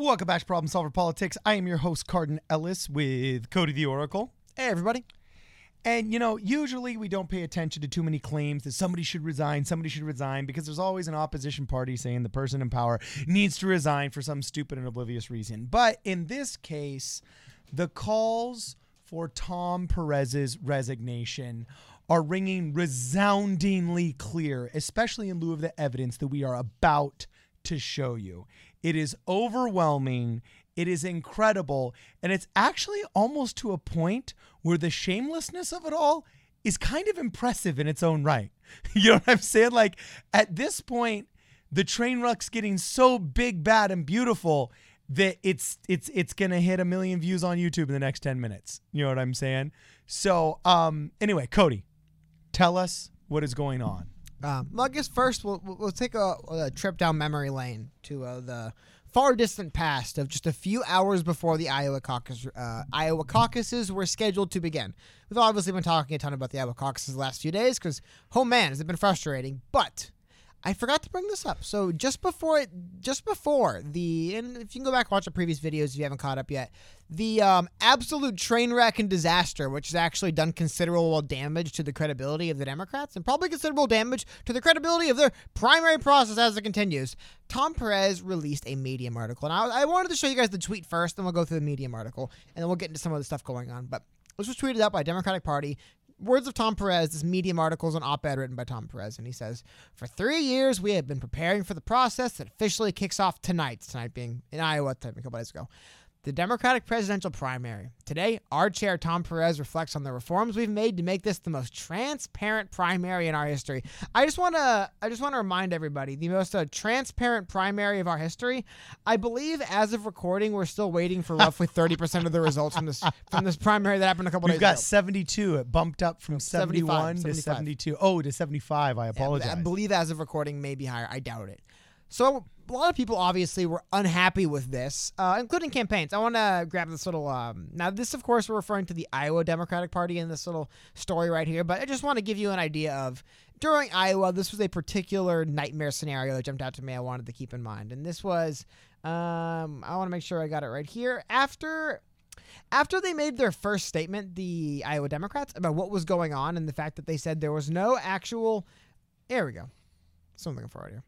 Welcome back to Problem Solver Politics. I am your host, Cardin Ellis, with Cody the Oracle. Hey, everybody. And, you know, usually we don't pay attention to too many claims that somebody should resign, somebody should resign, because there's always an opposition party saying the person in power needs to resign for some stupid and oblivious reason. But in this case, the calls for Tom Perez's resignation are ringing resoundingly clear, especially in lieu of the evidence that we are about to show you. It is overwhelming. It is incredible. And it's actually almost to a point where the shamelessness of it all is kind of impressive in its own right. You know what I'm saying? Like at this point, the train wreck's getting so big, bad, and beautiful that it's it's it's gonna hit a million views on YouTube in the next 10 minutes. You know what I'm saying? So um anyway, Cody, tell us what is going on. Um, well, I guess first we'll, we'll take a, a trip down memory lane to uh, the far distant past of just a few hours before the Iowa caucus uh, Iowa caucuses were scheduled to begin. We've obviously been talking a ton about the Iowa caucuses the last few days because, oh man, has it been frustrating. But I forgot to bring this up. So just before it, just before the, and if you can go back and watch the previous videos if you haven't caught up yet, the um, absolute train wreck and disaster, which has actually done considerable damage to the credibility of the Democrats and probably considerable damage to the credibility of their primary process as it continues. Tom Perez released a Medium article, and I, I wanted to show you guys the tweet first, then we'll go through the Medium article, and then we'll get into some of the stuff going on. But this was tweeted out by Democratic Party words of Tom Perez, this Medium article is an op ed written by Tom Perez, and he says, For three years, we have been preparing for the process that officially kicks off tonight, tonight being in Iowa, a couple days ago the Democratic presidential primary. Today, our chair, Tom Perez, reflects on the reforms we've made to make this the most transparent primary in our history. I just want to I just want to remind everybody, the most uh, transparent primary of our history. I believe as of recording, we're still waiting for roughly 30% of the results from this from this primary that happened a couple We've days got ago. 72. It bumped up from 71 to 75. 72. Oh, to 75. I apologize. I believe as of recording, maybe higher. I doubt it. So a lot of people obviously were unhappy with this, uh, including campaigns. I want to grab this little. Um, now, this, of course, we're referring to the Iowa Democratic Party in this little story right here, but I just want to give you an idea of during Iowa, this was a particular nightmare scenario that jumped out to me. I wanted to keep in mind, and this was. Um, I want to make sure I got it right here. After after they made their first statement, the Iowa Democrats, about what was going on and the fact that they said there was no actual. There we go. Something for right here.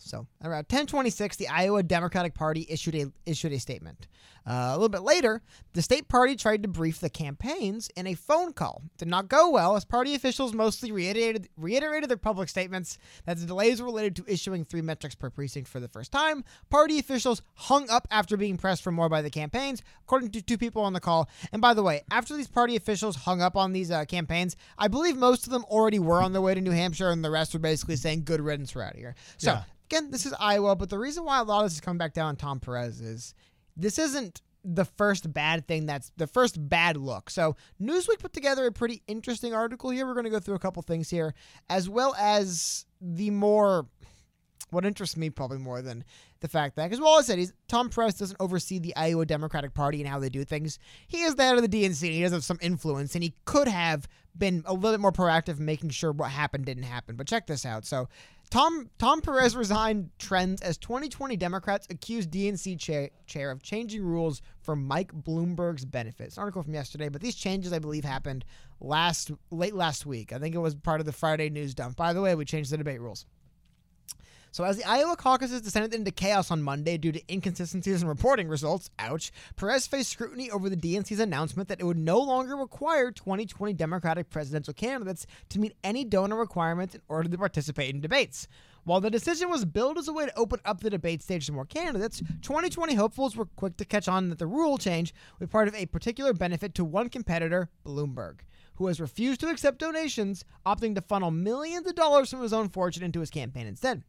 So around 1026, the Iowa Democratic Party issued a issued a statement. Uh, a little bit later, the state party tried to brief the campaigns in a phone call. It Did not go well, as party officials mostly reiterated reiterated their public statements that the delays were related to issuing three metrics per precinct for the first time. Party officials hung up after being pressed for more by the campaigns, according to two people on the call. And by the way, after these party officials hung up on these uh, campaigns, I believe most of them already were on their way to New Hampshire, and the rest were basically saying, "Good riddance, we're out of here." So. Yeah. Again, this is Iowa, but the reason why a lot of this is coming back down on Tom Perez is this isn't the first bad thing that's the first bad look. So Newsweek put together a pretty interesting article here. We're going to go through a couple things here, as well as the more what interests me probably more than the fact that because well I said he's Tom Perez doesn't oversee the Iowa Democratic Party and how they do things. He is the head of the DNC and he does have some influence and he could have been a little bit more proactive in making sure what happened didn't happen. But check this out. So Tom Tom Perez resigned trends as 2020 Democrats accused DNC chair, chair of changing rules for Mike Bloomberg's benefits. Article from yesterday, but these changes I believe happened last late last week. I think it was part of the Friday news dump. By the way, we changed the debate rules. So, as the Iowa caucuses descended into chaos on Monday due to inconsistencies in reporting results, ouch, Perez faced scrutiny over the DNC's announcement that it would no longer require 2020 Democratic presidential candidates to meet any donor requirements in order to participate in debates. While the decision was billed as a way to open up the debate stage to more candidates, 2020 hopefuls were quick to catch on that the rule change was part of a particular benefit to one competitor, Bloomberg, who has refused to accept donations, opting to funnel millions of dollars from his own fortune into his campaign instead.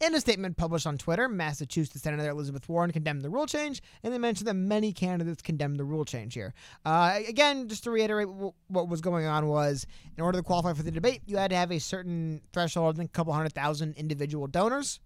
In a statement published on Twitter, Massachusetts Senator Elizabeth Warren condemned the rule change, and they mentioned that many candidates condemned the rule change here. Uh, again, just to reiterate, what was going on was, in order to qualify for the debate, you had to have a certain threshold, I think a couple hundred thousand individual donors.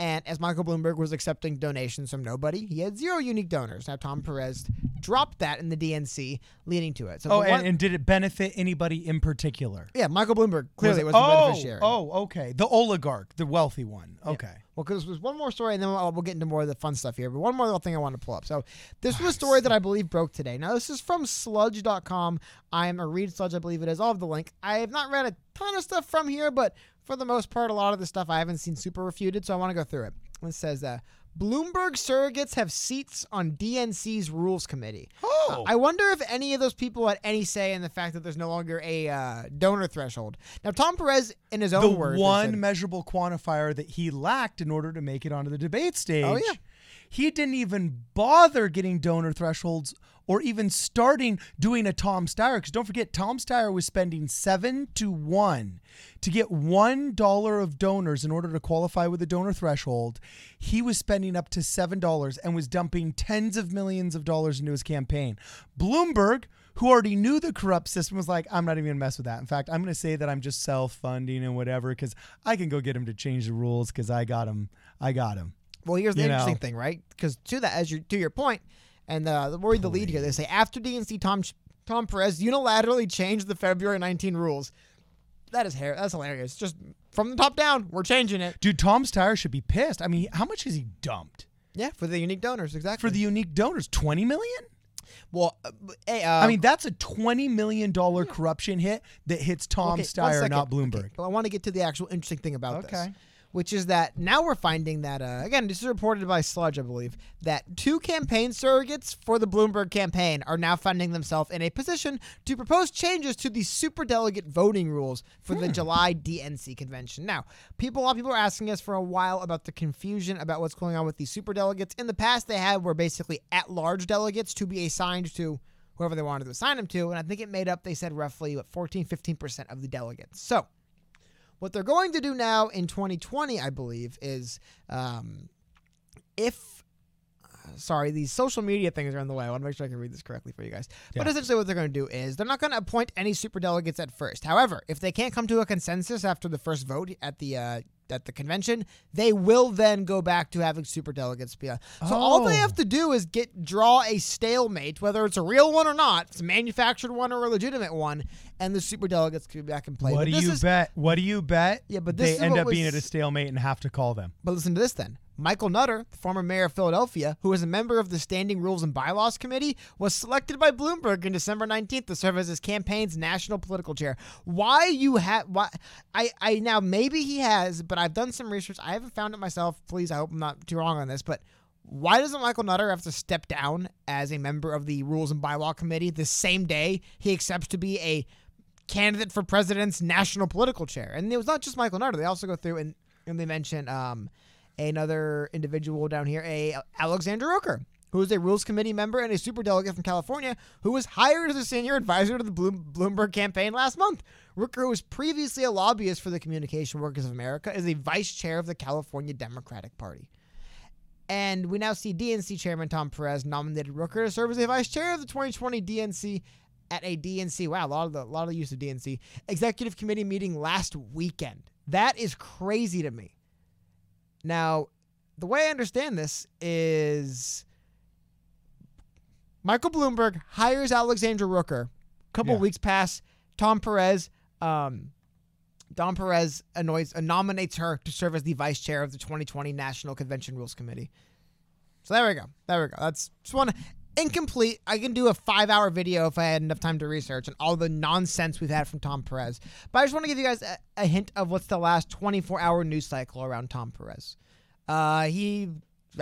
And as Michael Bloomberg was accepting donations from nobody, he had zero unique donors. Now Tom Perez dropped that in the DNC, leading to it. So oh, and, one- and did it benefit anybody in particular? yeah, Michael Bloomberg clearly was, Was it- the oh, beneficiary. Oh, okay. The oligarch, the wealthy one. Okay. Well, because there's one more story, and then we'll, we'll get into more of the fun stuff here. But one more little thing I want to pull up. So this was a story that I believe broke today. Now this is from Sludge.com. I am a read Sludge, I believe it is. I'll have the link. I have not read a ton of stuff from here, but for the most part, a lot of the stuff I haven't seen super refuted, so I want to go through it. It says that Bloomberg surrogates have seats on DNC's rules committee. Oh, I wonder if any of those people had any say in the fact that there's no longer a uh, donor threshold. Now, Tom Perez, in his the own words, has one said- measurable quantifier that he lacked in order to make it onto the debate stage. Oh, yeah. He didn't even bother getting donor thresholds or even starting doing a Tom Steyer. Because don't forget, Tom Steyer was spending seven to one to get one dollar of donors in order to qualify with the donor threshold. He was spending up to seven dollars and was dumping tens of millions of dollars into his campaign. Bloomberg, who already knew the corrupt system, was like, I'm not even gonna mess with that. In fact, I'm gonna say that I'm just self-funding and whatever because I can go get him to change the rules because I got him. I got him. Well, here's the you interesting know. thing, right? Because to that, as you to your point, and uh, we'll read the lead here. They say after DNC Tom Tom Perez unilaterally changed the February 19 rules. That is hair. That's hilarious. Just from the top down, we're changing it. Dude, Tom Steyer should be pissed. I mean, how much has he dumped Yeah, for the unique donors, exactly. for the unique donors? 20 million? well, uh, hey, uh, I mean, that's a $20 million corruption hit that hits Tom okay, Steyer, not Bloomberg. Okay, But I want to get to the actual interesting thing about this. Okay. Which is that now we're finding that uh, again, this is reported by Sludge, I believe, that two campaign surrogates for the Bloomberg campaign are now finding themselves in a position to propose changes to the superdelegate voting rules for Hmm. the July DNC convention. Now, people, a lot of people are asking us for a while about the confusion about what's going on with these superdelegates. In the past, they had were basically at-large delegates to be assigned to whoever they wanted to assign them to, and I think it made up, they said, roughly what 14, 15 percent of the delegates. So. What they're going to do now in 2020, I believe, is um, if. uh, Sorry, these social media things are in the way. I want to make sure I can read this correctly for you guys. But essentially, what they're going to do is they're not going to appoint any super delegates at first. However, if they can't come to a consensus after the first vote at the uh, at the convention, they will then go back to having super delegates be. A, so all they Oh. have to do is get draw a stalemate, whether it's a real one or not, it's a manufactured one or a legitimate one, and the super delegates can be back in play. What But do you is- bet? What do you bet? Yeah, but this they end up being at a stalemate and have to call them. But listen to this then. Michael Nutter, the former mayor of Philadelphia, who is a member of the Standing Rules and Bylaws Committee, was selected by Bloomberg in December 19th to serve as his campaign's national political chair. Why you have why I I now maybe he has, but I've done some research. I haven't found it myself. Please, I hope I'm not too wrong on this, but why doesn't Michael Nutter have to step down as a member of the Rules and Bylaw Committee the same day he accepts to be a candidate for president's national political chair? And it was not just Michael Nutter. They also go through and, and they mention um, another individual down here, a Alexandra Rooker, who is a Rules Committee member and a superdelegate from California, who was hired as a senior advisor to the Bloom- Bloomberg campaign last month. Rooker, who was previously a lobbyist for the Communication Workers of America, is a vice chair of the California Democratic Party. And we now see DNC Chairman Tom Perez nominated Rooker to serve as a vice chair of the 2020 DNC at a DNC. Wow, a lot of the lot of the use of DNC executive committee meeting last weekend. That is crazy to me. Now, the way I understand this is Michael Bloomberg hires Alexandra Rooker. A couple Yeah. weeks pass. Tom Perez, um, Don Perez annoys, uh, nominates her to serve as the vice chair of the 2020 National Convention Rules Committee. So there we go. There we go. That's just one incomplete. I can do a five hour video if I had enough time to research and all the nonsense we've had from Tom Perez. But I just want to give you guys a, a hint of what's the last 24 hour news cycle around Tom Perez. Uh, he,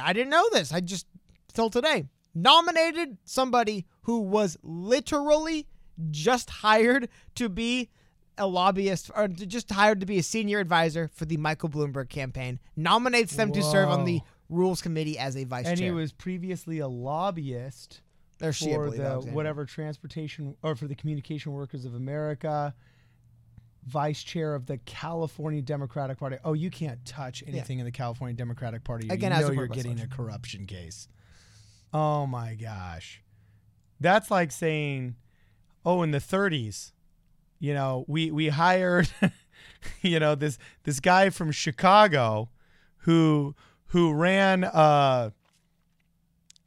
I didn't know this. I just, till today, nominated somebody who was literally just hired to be a lobbyist or just hired to be a senior advisor for the Michael Bloomberg campaign. Nominates them to serve on the Whoa. Rules committee as a vice And chair. And he was previously a lobbyist or she, for believe, the Alexander. whatever transportation or for the Communication Workers of America, vice chair of the California Democratic Party. Oh, you can't touch anything in the California Democratic Party. Again, you as know you're getting a corruption case. Oh my gosh, that's like saying, oh, in the 30s, you know, we we hired, you know, this this guy from Chicago, who who ran a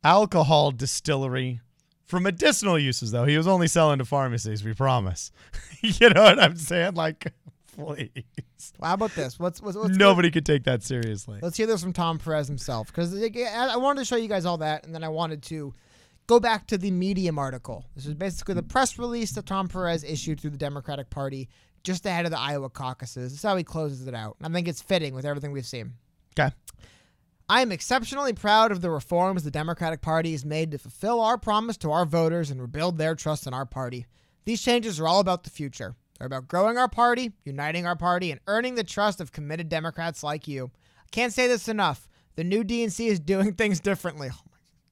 alcohol distillery for medicinal uses though he was only selling to pharmacies we promise you know what i'm saying like Please. Well, how about this? Let's, let's, let's Nobody could take that seriously. Let's hear this from Tom Perez himself because I wanted to show you guys all that, and then I wanted to go back to the Medium article. This is basically the press release that Tom Perez issued through the Democratic Party just ahead of the Iowa caucuses. This is how he closes it out. I think it's fitting with everything we've seen. Okay. I am exceptionally proud of the reforms the Democratic Party has made to fulfill our promise to our voters and rebuild their trust in our party. These changes are all about the future. They're about growing our party, uniting our party, and earning the trust of committed Democrats like you. I can't say this enough. The new DNC is doing things differently. Oh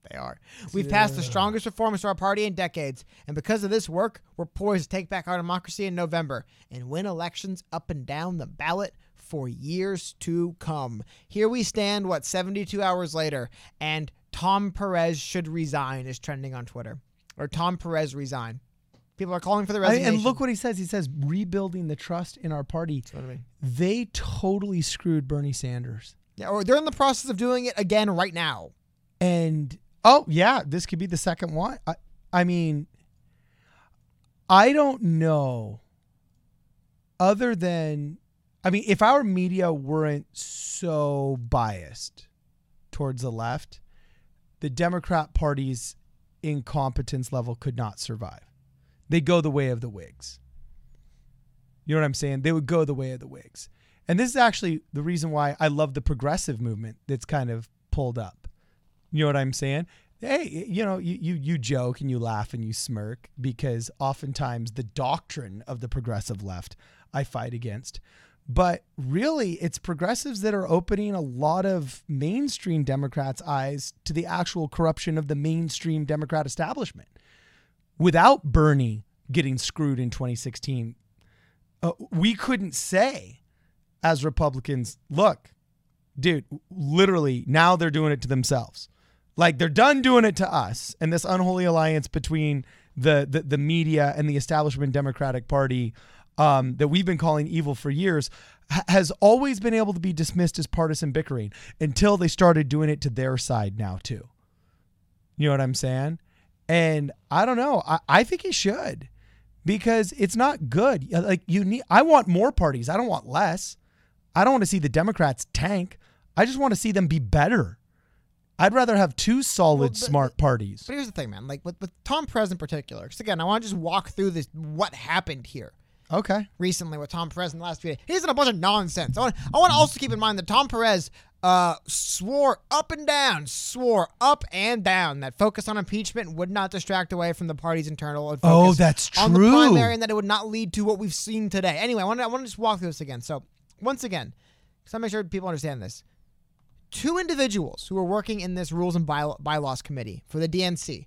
they are. We've passed the strongest reforms to our party in decades, and because of this work, we're poised to take back our democracy in November and win elections up and down the ballot for years to come. Here we stand, what, 72 hours later, and Tom Perez should resign is trending on Twitter. Or Tom Perez resign. People are calling for the I- resignation. and look what he says. He says rebuilding the trust in our party. I mean. They totally screwed Bernie Sanders. Yeah, or they're in the process of doing it again right now. And oh yeah, this could be the second one. I, I mean, I don't know. Other than, I mean, if our media weren't so biased towards the left, the Democrat Party's incompetence level could not survive. They go the way of the Whigs. You know what I'm saying? They would go the way of the Whigs. And this is actually the reason why I love the progressive movement that's kind of pulled up. You know what I'm saying? Hey, you know, you, you you joke and you laugh and you smirk because oftentimes the doctrine of the progressive left I fight against. But really, it's progressives that are opening a lot of mainstream Democrats' eyes to the actual corruption of the mainstream Democrat establishment. Without Bernie getting screwed in 2016, uh, we couldn't say as Republicans, look, dude, literally now they're doing it to themselves. Like they're done doing it to us, and this unholy alliance between the the, the media and the establishment Democratic Party um, that we've been calling evil for years ha- has always been able to be dismissed as partisan bickering until they started doing it to their side now too. You know what I'm saying? And I don't know. I, I think he should because it's not good. Like you need I want more parties. I don't want less. I don't want to see the Democrats tank. I just want to see them be better. I'd rather have two solid Well, but- smart parties. But here's the thing, man. Like with, with Tom Perez in particular, because again, I want to just walk through this what happened here Okay. recently with Tom Perez in the last few days. He's isn't a bunch of nonsense. I want, I want to also keep in mind that Tom Perez uh, swore up and down, swore up and down that focus on impeachment would not distract away from the party's internal focus Oh, that's true. on the primary, and that it would not lead to what we've seen today. Anyway, I want to, I want to just walk through this again. So once again, because I make sure people understand this. Two individuals who are working in this rules and by, bylaws committee for the DNC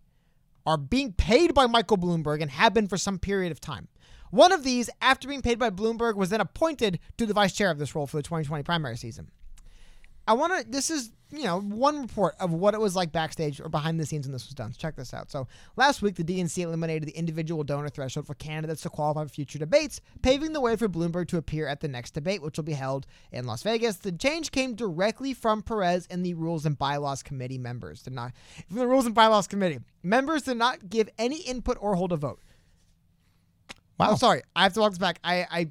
are being paid by Michael Bloomberg and have been for some period of time. One of these, after being paid by Bloomberg, was then appointed to the vice chair of this role for the 2020 primary season. I want to. This is you know one report of what it was like backstage or behind the scenes when this was done. So check this out. So last week, the DNC eliminated the individual donor threshold for candidates to qualify for future debates, paving the way for Bloomberg to appear at the next debate, which will be held in Las Vegas. The change came directly from Perez and the Rules and Bylaws Committee members. Did not from the Rules and Bylaws Committee members did not give any input or hold a vote. Wow. I'm sorry. I have to walk this back. I, I,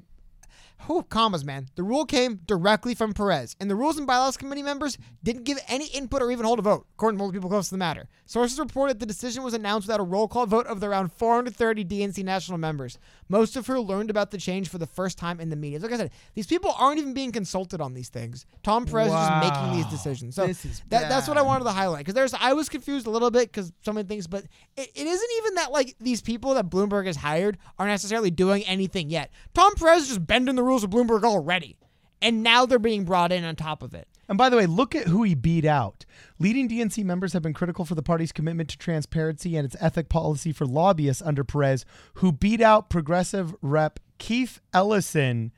whew, commas, man. The rule came directly from Perez, and the Rules and Bylaws Committee members didn't give any input or even hold a vote, according to the people close to the matter. Sources reported the decision was announced without a roll call vote of the around 430 DNC national members, most of who learned about the change for the first time in the media. Like I said, these people aren't even being consulted on these things. Tom Perez is just making these decisions. So that, that's what I wanted to highlight because there's I was confused a little bit because so many things, but it, it isn't even that like these people that Bloomberg has hired are necessarily doing anything yet. Tom Perez is just bending the rules of Bloomberg already, and now they're being brought in on top of it. And by the way, look at who he beat out. Leading DNC members have been critical for the party's commitment to transparency and its ethic policy for lobbyists under Perez, who beat out progressive rep Keith Ellison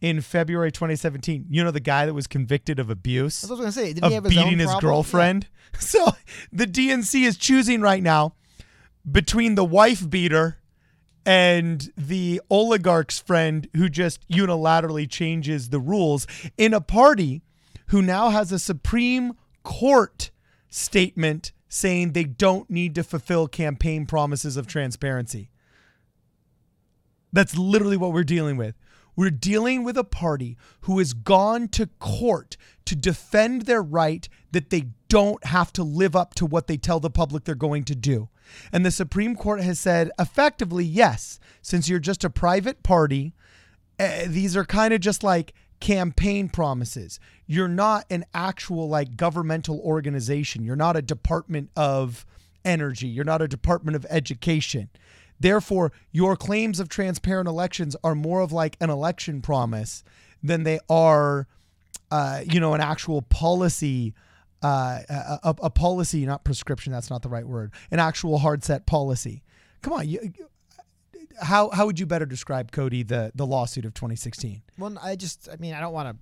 in February 2017. You know, the guy that was convicted of abuse, I was gonna say. Didn't of he have his own beating his problem? girlfriend. So the DNC is choosing right now between the wife beater and the oligarch's friend who just unilaterally changes the rules in a party who now has a Supreme Court statement saying they don't need to fulfill campaign promises of transparency. That's literally what we're dealing with. We're dealing with a party who has gone to court to defend their right that they don't have to live up to what they tell the public they're going to do. And the Supreme Court has said effectively, yes, since you're just a private party, uh, these are kind of just like campaign promises. You're not an actual like governmental organization. You're not a department of energy. You're not a department of education. Therefore, your claims of transparent elections are more of like an election promise than they are, uh, you know, an actual policy. Uh, a, a, policy, not prescription. That's not the right word. An actual hard set policy. Come on, you, how how would you better describe Cody the the lawsuit of 2016? Well, I just, I mean, I don't want to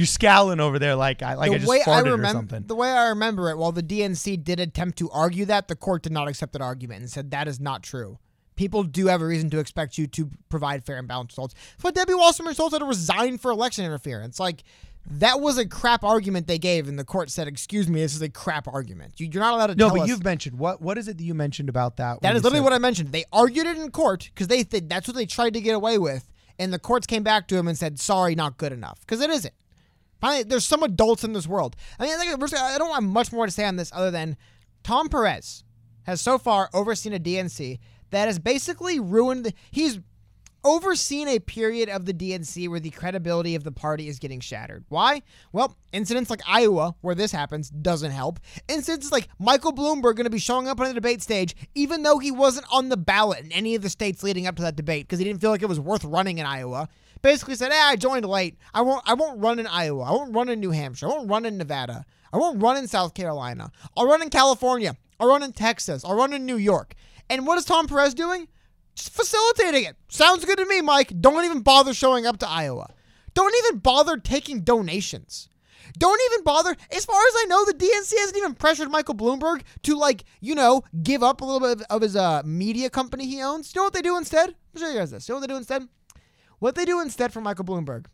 you're scowling over there like I like the I just way farted I remember, or something. The way I remember it, while the DNC did attempt to argue that, the court did not accept that argument and said that is not true. People do have a reason to expect you to provide fair and balanced results. But Debbie Wasserman Schultz had to resign for election interference. Like that was a crap argument they gave, and the court said, "Excuse me, this is a crap argument. You, are not allowed to." No, but you've mentioned what? What is it that you mentioned about that? That is literally said- what I mentioned. They argued it in court because they th- that's what they tried to get away with, and the courts came back to him and said, "Sorry, not good enough," because it isn't. Finally, there's some adults in this world. I mean, I I don't have much more to say on this other than Tom Perez has so far overseen a DNC that has basically ruined. The, he's overseen a period of the DNC where the credibility of the party is getting shattered. Why? Well, incidents like Iowa, where this happens, doesn't help. Incidents like Michael Bloomberg going to be showing up on the debate stage, even though he wasn't on the ballot in any of the states leading up to that debate because he didn't feel like it was worth running in Iowa. Basically said, "Hey, I joined late. I won't. I won't run in Iowa. I won't run in New Hampshire. I won't run in Nevada. I won't run in South Carolina. I'll run in California. I'll run in Texas. I'll run in New York." And what is Tom Perez doing? Just facilitating it. Sounds good to me, Mike. Don't even bother showing up to Iowa. Don't even bother taking donations. Don't even bother. As far as I know, the DNC hasn't even pressured Michael Bloomberg to, like, you know, give up a little bit of, of his uh, media company he owns. You know what they do instead? I'll show you guys this. You know what they do instead? What they do instead for Michael Bloomberg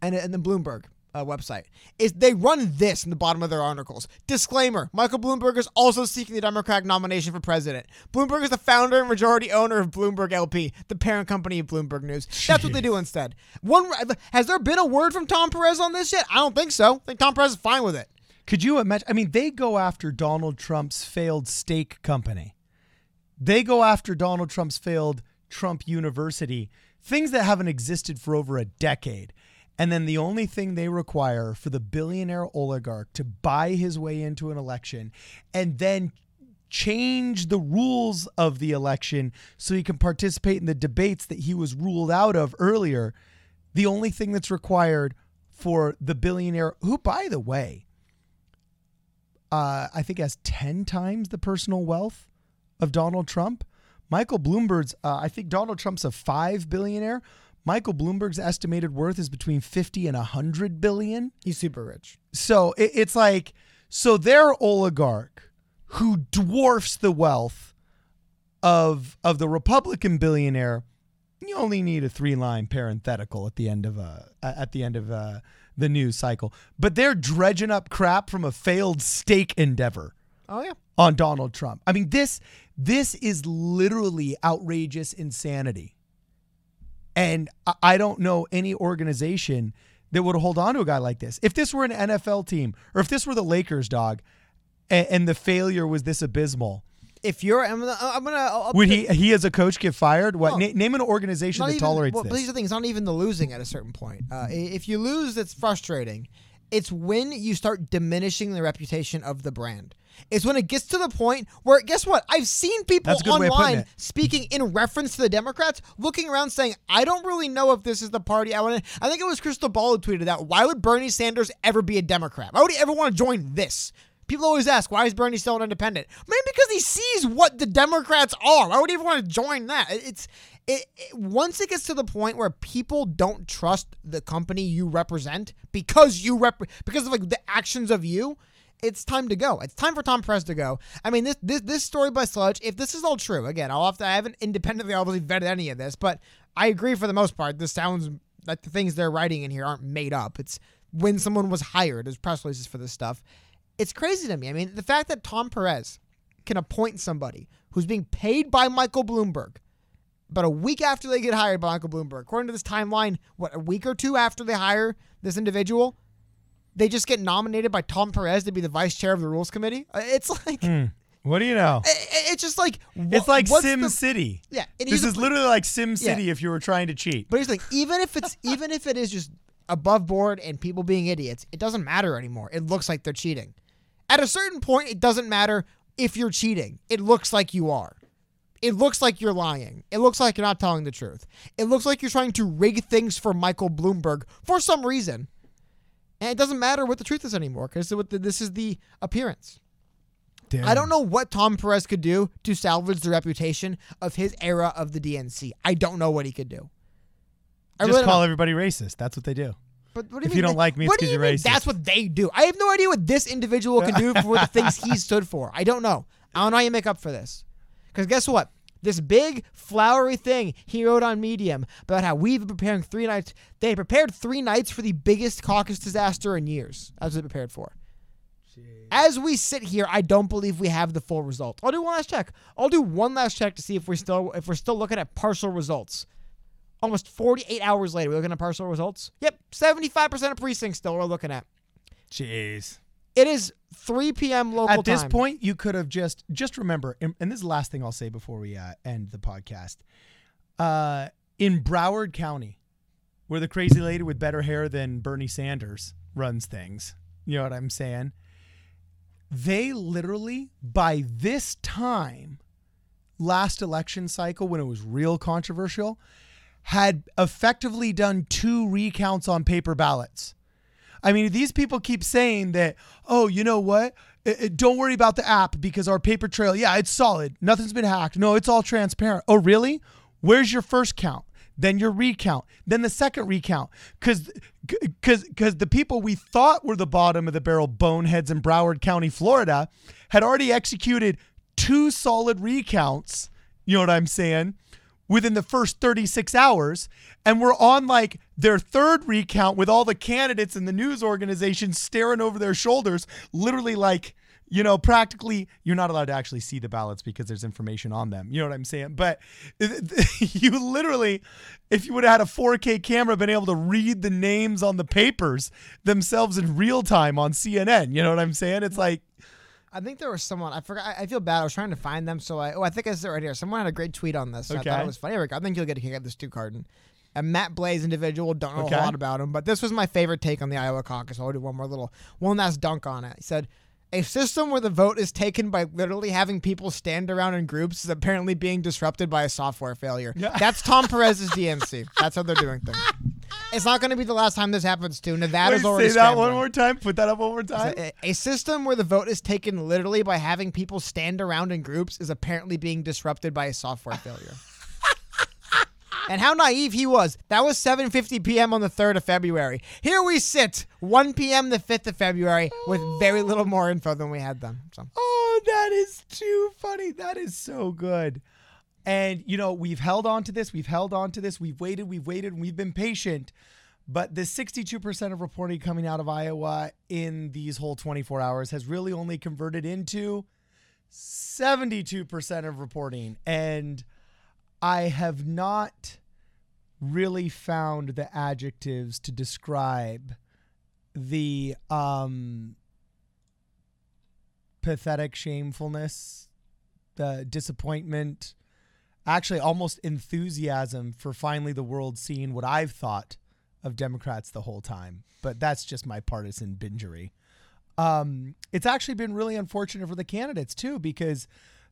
and, and the Bloomberg uh, website is they run this in the bottom of their articles. Disclaimer Michael Bloomberg is also seeking the Democratic nomination for president. Bloomberg is the founder and majority owner of Bloomberg LP, the parent company of Bloomberg News. That's what they do instead. One Has there been a word from Tom Perez on this yet? I don't think so. I think Tom Perez is fine with it. Could you imagine? I mean, they go after Donald Trump's failed steak company. They go after Donald Trump's failed Trump University, things that haven't existed for over a decade. And then the only thing they require for the billionaire oligarch to buy his way into an election and then change the rules of the election so he can participate in the debates that he was ruled out of earlier. The only thing that's required for the billionaire, who, by the way, uh, I think has 10 times the personal wealth of Donald Trump. Michael Bloomberg's, uh, I think Donald Trump's a five billionaire. Michael Bloomberg's estimated worth is between 50 and 100 billion. He's super rich. So it, it's like, so their oligarch who dwarfs the wealth of of the Republican billionaire, you only need a three line parenthetical at the end of a at the end of uh the news cycle. But they're dredging up crap from a failed stake endeavor Oh, yeah. on Donald Trump. I mean, this this is literally outrageous insanity. And I- don't know any organization that would hold on to a guy like this. If this were an NFL team, or if this were the Lakers, dog, and, and the failure was this abysmal, If you're, I'm gonna, I'm gonna I'll- would he he as a coach get fired? What No. na- name an organization not that even, tolerates well, But this? these are things. Not even the losing at a certain point. Uh, if you lose, it's frustrating. It's when you start diminishing the reputation of the brand. It's when it gets to the point where, guess what? I've seen people That's a good way of putting online speaking in reference to the Democrats, looking around saying, "I don't really know if this is the party I want." to I think it was Krystal Ball who tweeted that. Why would Bernie Sanders ever be a Democrat? Why would he ever want to join this? People always ask, why is Bernie still an independent? Maybe because he sees what the Democrats are. Why would he ever want to join that? It's it, it once it gets to the point where people don't trust the company you represent because you rep because of like the actions of you. It's time to go. It's time for Tom Perez to go. I mean, this this this story by Sludge. If this is all true, again, I'll have to. I haven't independently obviously vetted any of this, but I agree for the most part. This sounds like the things they're writing in here aren't made up. It's when someone was hired as press releases for this stuff. It's crazy to me. I mean, the fact that Tom Perez can appoint somebody who's being paid by Michael Bloomberg But a week after they get hired by Michael Bloomberg, according to this timeline, what a week or two after they hire this individual, they just get nominated by Tom Perez to be the vice chair of the Rules Committee. Uh, It's like Hmm. What do you know? it's just like wha- It's like Sim the- City. yeah. This is literally like Sim Yeah. City if you were trying to cheat. But here's the thing: even if it's even if it is just above board and people being idiots, it doesn't matter anymore. It looks like they're cheating. At a certain point, it doesn't matter if you're cheating. It looks like you are. It looks like you're lying. It looks like you're not telling the truth. It looks like you're trying to rig things for Michael Bloomberg for some reason. And it doesn't matter what the truth is anymore because this is the appearance. I don't know what Tom Perez could do to salvage the reputation of his era of the DNC. I don't know what he could do. I Just really don't call everybody racist. That's what they do. But what do you if mean? you don't like me, it's what do you you're mean racist. That's what they do. I have no idea what this individual can do for the things he stood for. I don't know. I don't know how you make up for this. Because guess what? This big flowery thing he wrote on Medium about how we've been preparing three nights. They prepared three nights for the biggest caucus disaster in years. That's what they prepared for. As we sit here, I don't believe we have the full result. I'll do one last check. I'll do one last check to see if we're still if we're still looking at partial results. Almost 48 hours later, we're looking at partial results. Yep, 75% of precincts still we're looking at. Jeez. It is 3 p.m. local At this time. point, you could have just just remember, and, and this is the last thing I'll say before we uh, end the podcast. Uh, in Broward County, where the crazy lady with better hair than Bernie Sanders runs things, you know what I'm saying? They literally, by this time, last election cycle when it was real controversial, had effectively done two recounts on paper ballots. I mean, these people keep saying that, oh, you know what? Uh, uh, don't worry about the app because our paper trail, yeah, it's solid. Nothing's been hacked. No, it's all transparent. Oh, really? Where's your first count? Then your recount. Then the second recount. Because because because the people we thought were the bottom of the barrel boneheads in Broward County, Florida, had already executed two solid recounts. You know what I'm saying? Within the first 36 hours and we're on like their third recount with all the candidates and the news organizations staring over their shoulders literally like you know practically you're not allowed to actually see the ballots because there's information on them. You know what i'm saying? But you literally if you would have had a 4k camera been able to read the names on the papers themselves in real time on cnn you know what i'm saying? It's like I think there was someone I forgot. I I feel bad. I was trying to find them, so I oh I think I said it right here. Someone had a great tweet on this. So I thought it was funny. I think you'll get a kick out of this two card. A Matt Blaze individual. Don't know Okay. a lot about him, but this was my favorite take on the Iowa caucus. I'll do one more little one last dunk on it. He said. A system where the vote is taken by literally having people stand around in groups is apparently being disrupted by a software failure. Yeah. That's Tom Perez's DNC. That's how they're doing things. It's not going to be the last time this happens too. Nevada's Wait, already say that one more time put that up one more time A, a system where the vote is taken literally by having people stand around in groups is apparently being disrupted by a software failure. and how naive he was. That was 7:50 p.m. on the 3rd of February. Here we sit, 1 p.m. the 5th of February with very little more info than we had then. So Oh, that is too funny. That is so good. And you know, we've held on to this, we've held on to this, we've waited, we've waited, and we've been patient. But the 62% of reporting coming out of Iowa in these whole 24 hours has really only converted into 72% of reporting. And I have not really found the adjectives to describe the um pathetic shamefulness, the disappointment, actually almost enthusiasm for finally the world seeing what I've thought of Democrats the whole time. But that's just my partisan bingery. Um, it's actually been really unfortunate for the candidates too, because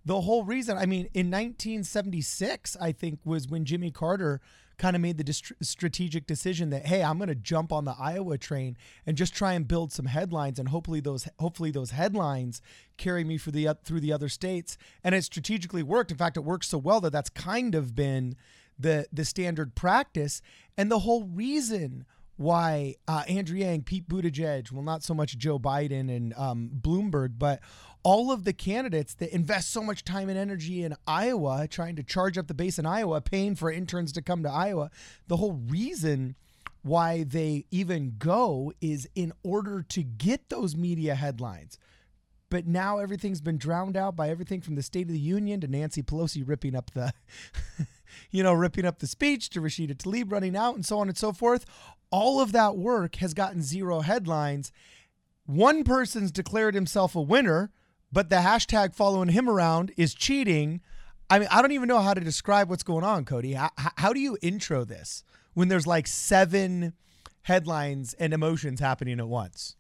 the whole reason, I mean, in 1976, I think was when Jimmy Carter kind of made the dist- strategic decision that hey, I'm going to jump on the Iowa train and just try and build some headlines, and hopefully those hopefully those headlines carry me for the through the other states. And it strategically worked. In fact, it worked so well that that's kind of been the the standard practice. And the whole reason why uh, Andrew Yang, Pete Buttigieg, well, not so much Joe Biden and um, Bloomberg, but all of the candidates that invest so much time and energy in Iowa, trying to charge up the base in Iowa, paying for interns to come to Iowa, the whole reason why they even go is in order to get those media headlines. But now everything's been drowned out by everything from the State of the Union to Nancy Pelosi ripping up the you know, ripping up the speech to Rashida Tlaib running out and so on and so forth. All of that work has gotten zero headlines. One person's declared himself a winner, but the hashtag following him around is cheating. I mean, I don't even know how to describe what's going on, Cody. How, how do you intro this when there's like seven headlines and emotions happening at once?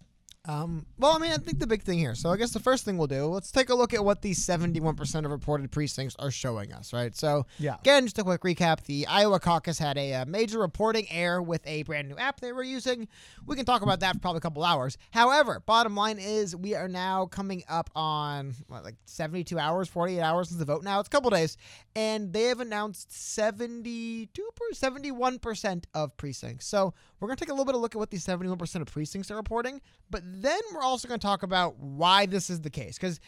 Um, well, I mean, I think the big thing here. So I guess the first thing we'll do, let's take a look at what these 71% of reported precincts are showing us, right? So Yeah. again, just a quick recap: the Iowa caucus had a, uh major reporting error with a brand new app they were using. We can talk about that for probably a couple hours. However, bottom line is we are now coming up on what, like 72 hours, 48 hours since the vote. Now it's a couple days, and they have announced 72, 71% of precincts. So we're gonna take a little bit of a look at what these 71% of precincts are reporting, but then we're also gonna talk about why this is the case because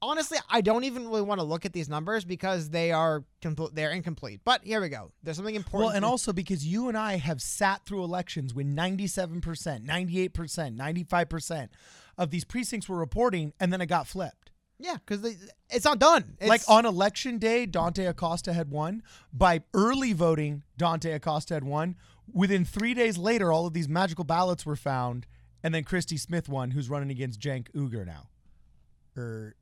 honestly, I don't even really want to look at these numbers because they are compl- they're incomplete. But here we go. There's something important. Well, and to- also because you and I have sat through elections when 97%, 98%, 95% of these precincts were reporting and then it got flipped. yeah, because it's not done. It's, like on election day, Dante Acosta had won. By early voting, Dante Acosta had won. Within three days later, all of these magical ballots were found, and then Christy Smith won, who's running against Cenk Uygur now, or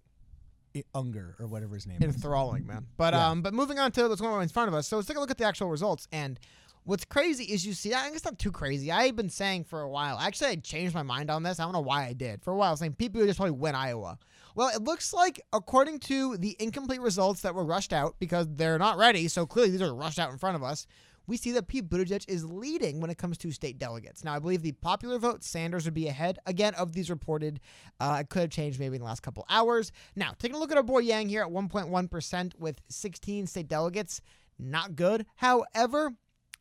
I- Unger, or whatever his name is. enthralling, man. But Yeah. um, but moving on to what's going on in front of us. So let's take a look at the actual results. And what's crazy is you see, I think it's not too crazy. I've been saying for a while. Actually, I changed my mind on this. I don't know why I did. For a while, I was saying people just probably win Iowa. Well, it looks like according to the incomplete results that were rushed out because they're not ready. So clearly these are rushed out in front of us. We see that Pete Buttigieg is leading when it comes to state delegates. Now, I believe the popular vote, Sanders would be ahead again of these reported. Uh, it could have changed maybe in the last couple hours. Now, taking a look at our boy Yang here at 1.1% with 16 state delegates, not good. However,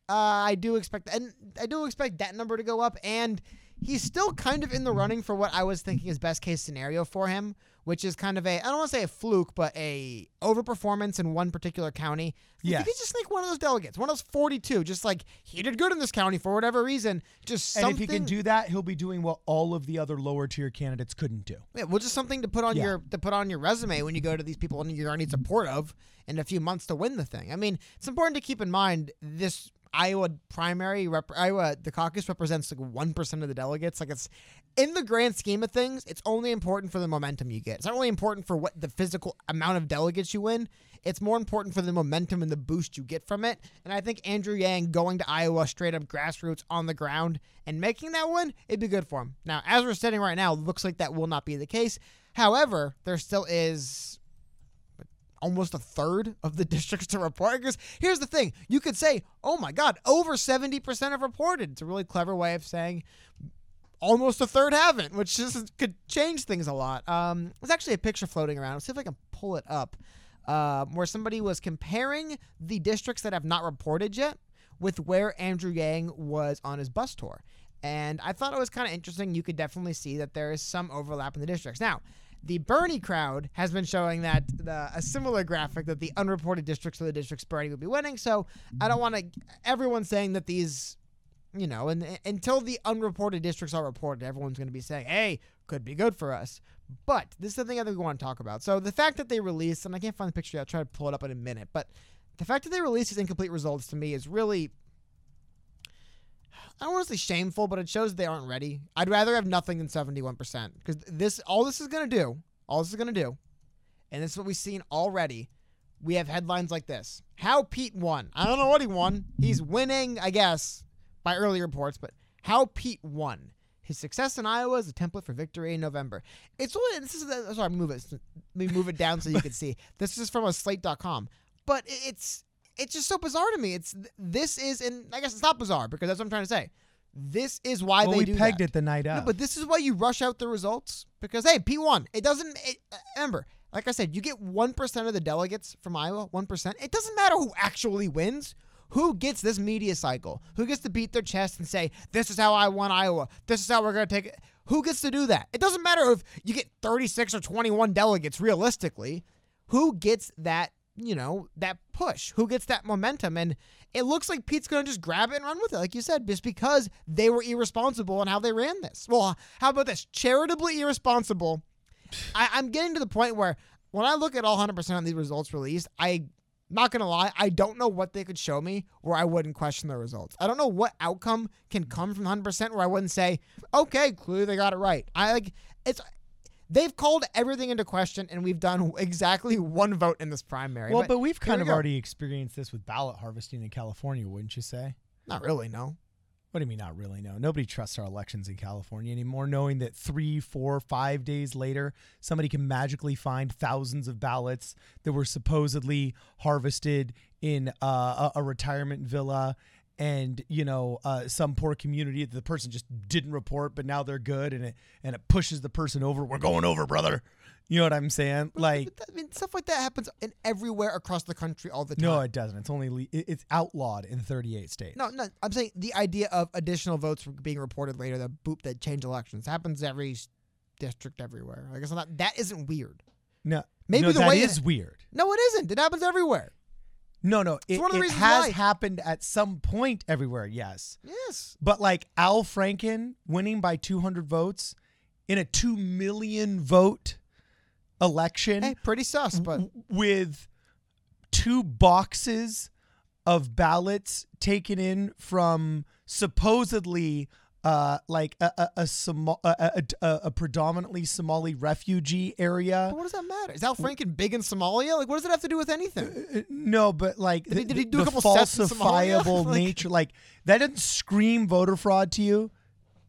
uh, I do expect and I do expect that number to go up, and he's still kind of in the running for what I was thinking is best case scenario for him, which is kind of a I don't want to say a fluke, but a overperformance in one particular county. If Yes. you could just sneak one of those delegates, one of those 42, just like he did good in this county for whatever reason, just And if he can do that, he'll be doing what all of the other lower tier candidates couldn't do. Yeah, well, just something to put on Yeah. your to put on your resume when you go to these people and you're going to need support of in a few months to win the thing. I mean, it's important to keep in mind this Iowa primary, rep, Iowa the caucus represents like one percent of the delegates. Like it's in the grand scheme of things, it's only important for the momentum you get. It's not really important for what the physical amount of delegates you win. It's more important for the momentum and the boost you get from it. And I think Andrew Yang going to Iowa straight up grassroots on the ground and making that win, it'd be good for him. Now, as we're sitting right now, looks like that will not be the case. However, there still is almost a third of the districts to report. Because here's the thing you could say, oh my God, over 70% have reported. It's a really clever way of saying almost a third haven't, which just could change things a lot. Um, there's actually a picture floating around. Let's see if I can pull it up uh, where somebody was comparing the districts that have not reported yet with where Andrew Yang was on his bus tour. And I thought it was kind of interesting. You could definitely see that there is some overlap in the districts. Now, the Bernie crowd has been showing that the, a similar graphic that the unreported districts are the districts Bernie would be winning. So I don't want to. Everyone's saying that these, you know, and until the unreported districts are reported, everyone's going to be saying, "Hey, could be good for us." But this is the thing I think we want to talk about. So the fact that they released, and I can't find the picture. Yet, I'll try to pull it up in a minute. But the fact that they released these incomplete results to me is really I don't want to say shameful, but it shows they aren't ready. I'd rather have nothing than 71% because this all this is going to do, all this is going to do, and this is what we've seen already. We have headlines like this. How Pete won. I don't know what he won. He's winning, I guess, by early reports, but how Pete won. His success in Iowa is a template for victory in November. It's only this is uh, sorry, move it. Let me move it down so you can see. This is from a slate.com. But it's it's just so bizarre to me. It's this is and I guess it's not bizarre because that's what I'm trying to say. This is why well, they we do pegged that. it the night No, but this is why you rush out the results because hey, Pete won. It doesn't. It, uh, remember, like I said, you get one percent of the delegates from Iowa. One percent. It doesn't matter who actually wins. Who gets this media cycle? Who gets to beat their chest and say, "This is how I won Iowa. This is how we're gonna take it." Who gets to do that? It doesn't matter if you get 36 or 21 delegates. Realistically, who gets that? You know that push. Who gets that momentum? And it looks like Pete's going to just grab it and run with it, like you said, just because they were irresponsible in how they ran this. Well, how about this? Charitably irresponsible. I, I'm getting to the point where when I look at all 100% of these results released, I not gonna lie, I don't know what they could show me where I wouldn't question the results. I don't know what outcome can come from 100% where I wouldn't say, okay, clearly they got it right. I like it's. They've called everything into question, and we've done exactly one vote in this primary. Well, but, we've kind we of go. already experienced this with ballot harvesting in California, wouldn't you say? not really, no. What do you mean, not really? No, nobody trusts our elections in California anymore, knowing that three, four, five days later, somebody can magically find thousands of ballots that were supposedly harvested in uh, a, a retirement villa. And you know, uh, some poor community that the person just didn't report, but now they're good, and it and it pushes the person over. We're going over, brother. You know what I'm saying? Like, But that- I mean, stuff like that happens in everywhere across the country all the time. no, it doesn't. It's only le- it's outlawed in 38 states. No, no, I'm saying the idea of additional votes being reported later that boop that change elections happens every district everywhere. Like it's not that isn't weird. no, Maybe no, the that way is it- weird. No, it isn't. It happens everywhere. No, no, it, one of the it has why. happened at some point everywhere. Yes, Yes. but like Al Franken winning by 200 votes in a two million vote election Hey, pretty sus, but w- with two boxes of ballots taken in from supposedly uh, like a a, a, Somo- a, a, a, a predominantly Somali refugee area. but what does that matter? Is Al Franken big in Somalia? Like, what does it have to do with anything? Uh, No, but like Did he- the, did he do a couple in falsifiable Like- nature, like that doesn't scream voter fraud to you.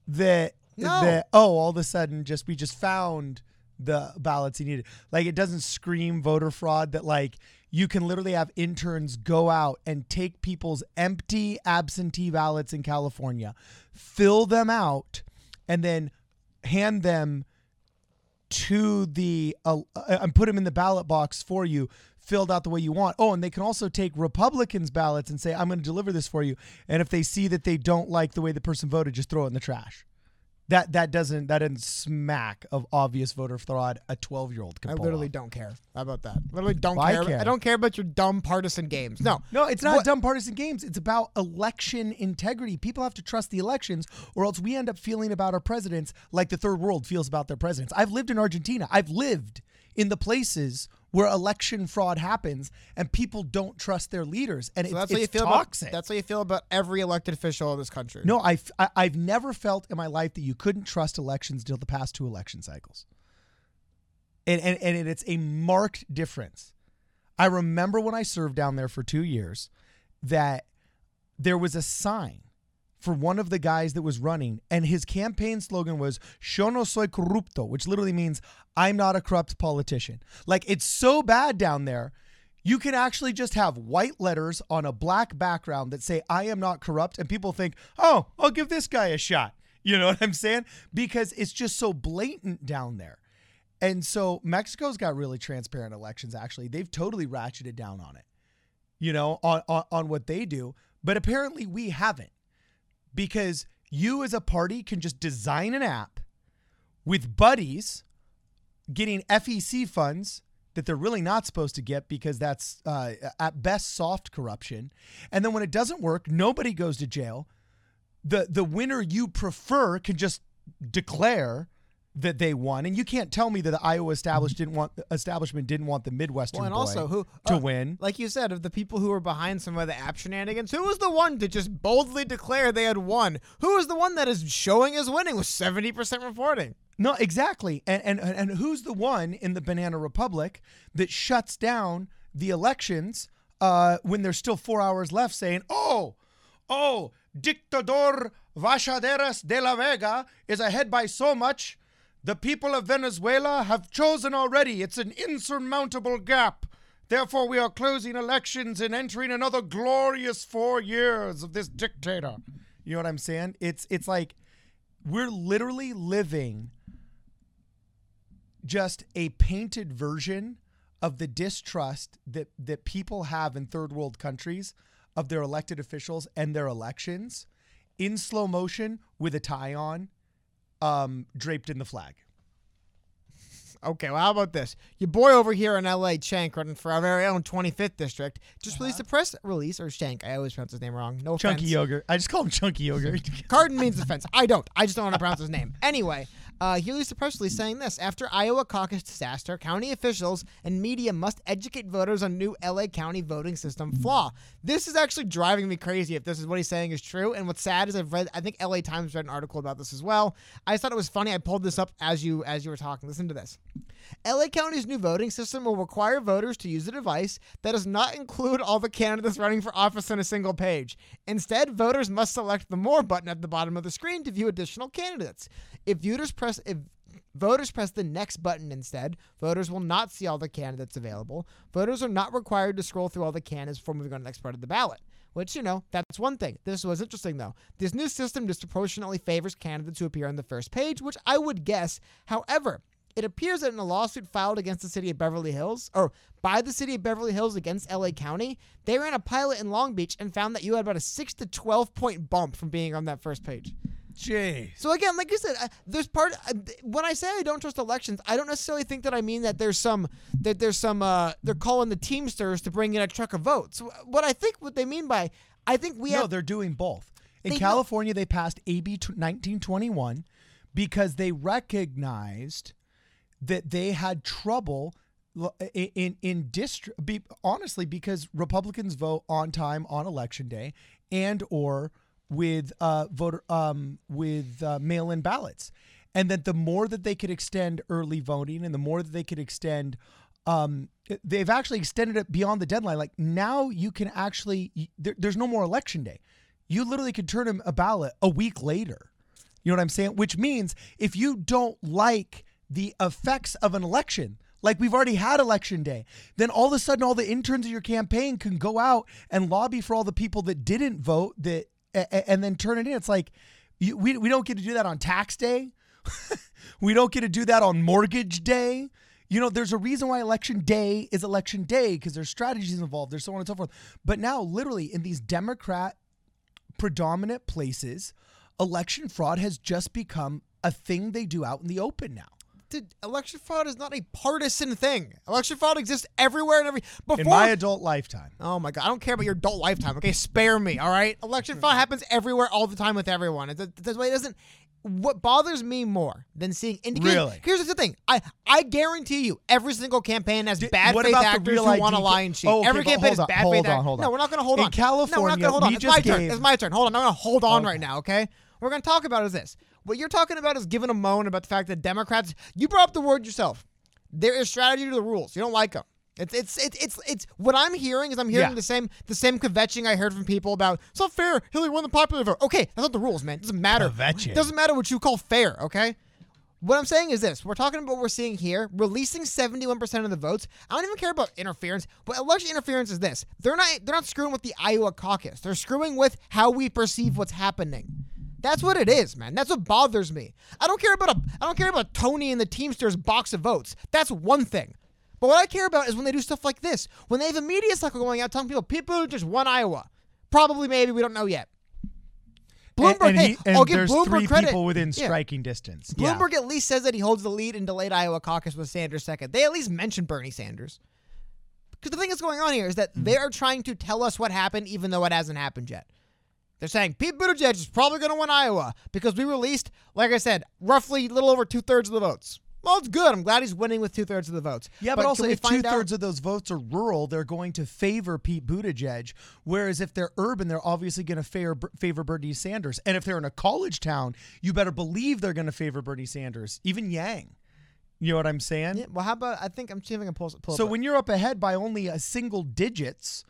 That No. that oh, all of a sudden, just we just found the ballots he needed. Like it doesn't scream voter fraud. That like you can literally have interns go out and take people's empty absentee ballots in California, fill them out, and then hand them to the uh, uh, and put them in the ballot box for you filled out the way you want. Oh, and they can also take Republicans ballots and say I'm going to deliver this for you. And if they see that they don't like the way the person voted, just throw it in the trash. That that doesn't that doesn't smack of obvious voter fraud a 12-year-old can I literally off. don't care. How about that? Literally don't Why care. care? I don't care about your dumb partisan games. No. No, it's not What- dumb partisan games. It's about election integrity. People have to trust the elections, or else we end up feeling about our presidents like the third world feels about their presidents. I've lived in Argentina. I've lived in the places where election fraud happens, and people don't trust their leaders, and So it's, that's how you it's feel toxic. about that's how you feel about every elected official in this country. no, I've, I, I've never felt in my life that you couldn't trust elections until the past two election cycles. And, and, and it's a marked difference. I remember when I served down there for two years that there was a sign for one of the guys that was running, and his campaign slogan was "Yo no soy corrupto," which literally means "I'm not a corrupt politician." Like it's so bad down there, you can actually just have white letters on a black background that say "I am not corrupt," and people think, "Oh, I'll give this guy a shot." You know what I'm saying? Because it's just so blatant down there. And so Mexico's got really transparent elections. Actually, they've totally ratcheted down on it. You know, on on, on what they do, but apparently we haven't because you as a party can just design an app with buddies getting FEC funds that they're really not supposed to get because that's uh, at best soft corruption. And then when it doesn't work, nobody goes to jail. The the winner you prefer can just declare that they won, and you can't tell me that the Iowa establishment didn't want establishment didn't want the Midwestern Well, and boy also who to uh, win. Like you said, of the people who were behind some of the app shenanigans, who was the one to just boldly declare they had won? Who was the one that is showing as winning with seventy percent reporting? No, exactly. And, and and who's the one in the Banana Republic that shuts down the elections uh, when there's still four hours left, saying, "Oh, oh, Dictador Vachaderas de la Vega is ahead by so much. The people of Venezuela have chosen already. It's an insurmountable gap. Therefore, we are closing elections and entering another glorious four years of this dictator." You know what I'm saying? It's it's like we're literally living just a painted version of the distrust that that people have in third world countries of their elected officials and their elections in slow motion with a tie on um, draped in the flag. Okay, well, how about this? Your boy over here in LA, Shank, running for our very own 25th district, just released a press release, or Shank, I always pronounce his name wrong. No Chunky offense. yogurt. I just call him chunky yogurt. Cardin means offense. I don't. I just don't want to pronounce his name. Anyway, Uh, he released a press release saying this After Iowa caucus disaster, county officials and media must educate voters on new LA County voting system flaw. This is actually driving me crazy if this is what he's saying is true. And what's sad is I've read, I think LA Times read an article about this as well. I thought it was funny. I pulled this up as you as you were talking. Listen to this. LA County's new voting system will require voters to use a device that does not include all the candidates running for office on a single page. Instead, voters must select the More button at the bottom of the screen to view additional candidates. If voters press if voters press the next button instead, voters will not see all the candidates available. Voters are not required to scroll through all the candidates before moving on to the next part of the ballot. Which, you know, that's one thing. This was interesting, though. This new system disproportionately favors candidates who appear on the first page, which I would guess. However, it appears that in a lawsuit filed against the city of Beverly Hills, or by the city of Beverly Hills against LA County, they ran a pilot in Long Beach and found that you had about a 6 to 12 point bump from being on that first page. Jeez. So again, like I said, uh, there's part uh, when I say I don't trust elections, I don't necessarily think that I mean that there's some that there's some uh they're calling the Teamsters to bring in a truck of votes. What I think what they mean by I think we no, have they're doing both. In They- California, they passed AB 1921 because they recognized that they had trouble in in, in district. Be, honestly, because Republicans vote on time on election day and or with uh, voter um, with uh, mail-in ballots, and that the more that they could extend early voting and the more that they could extend um, they've actually extended it beyond the deadline. Like now, you can actually there, there's no more election day. You literally could turn in a ballot a week later. You know what I'm saying? Which means if you don't like the effects of an election, like we've already had election day, then all of a sudden all the interns of your campaign can go out and lobby for all the people that didn't vote that a- a- and then turn it in. It's like you, we we don't get to do that on tax day. we don't get to do that on mortgage day. You know, there's a reason why election day is election day because there's strategies involved. There's so on and so forth. But now, literally, in these Democrat predominant places, election fraud has just become a thing they do out in the open now. Dude, election fraud is not a partisan thing. Election fraud exists everywhere and every before In my adult lifetime. Oh my god, I don't care about your adult lifetime. Okay, spare me. All right, election fraud happens everywhere, all the time with everyone. That's why it doesn't. What bothers me more than seeing indicators. Really? Here's the thing. I I guarantee you, every single campaign has bad what faith actors who want to lie and cheat. Oh, okay, every campaign is on, bad hold faith on, actors. hold No, we're not gonna hold In on. no, we're not gonna hold on. It's my turn. It's my turn. Hold on. I'm gonna hold on Okay. right now. Okay. What we're gonna talk about is this. What you're talking about is giving a moan about the fact that Democrats. You brought up the word yourself. There is strategy to the rules. You don't like them. It's it's it's it's it's what I'm hearing is I'm hearing Yeah. the same the same kvetching I heard from people about it's not fair. Hillary won the popular vote. Okay, that's not the rules, man. It doesn't matter. Kvetching. It doesn't matter what you call fair. Okay. What I'm saying is this: we're talking about what we're seeing here, releasing 71% of the votes. I don't even care about interference, but election interference is this: they're not they're not screwing with the Iowa caucus. They're screwing with how we perceive what's happening. That's what it is, man. That's what bothers me. I don't care about a I don't care about Tony and the Teamsters box of votes. That's one thing. But what I care about is when they do stuff like this. When they have a media cycle going out telling people people just won Iowa. Probably maybe we don't know yet. Bloomberg, and, and, hey, he, I'll give there's Bloomberg three credit. people within Yeah. striking distance. Yeah. Bloomberg at least says that he holds the lead in delayed Iowa caucus with Sanders second. They at least mention Bernie Sanders. Because the thing that's going on here is that Hmm. they are trying to tell us what happened, even though it hasn't happened yet. They're saying Pete Buttigieg is probably going to win Iowa because we released, like I said, roughly a little over two thirds of the votes. Well, it's good. I'm glad he's winning with two thirds of the votes. Yeah, but, also if two find out- thirds of those votes are rural, they're going to favor Pete Buttigieg. Whereas if they're urban, they're obviously going to favor favor Bernie Sanders. And if they're in a college town, you better believe they're going to favor Bernie Sanders, even Yang. You know what I'm saying? Yeah, well, how about I think I'm seeing if I can pull, pull So up. when you're up ahead by only a single digits,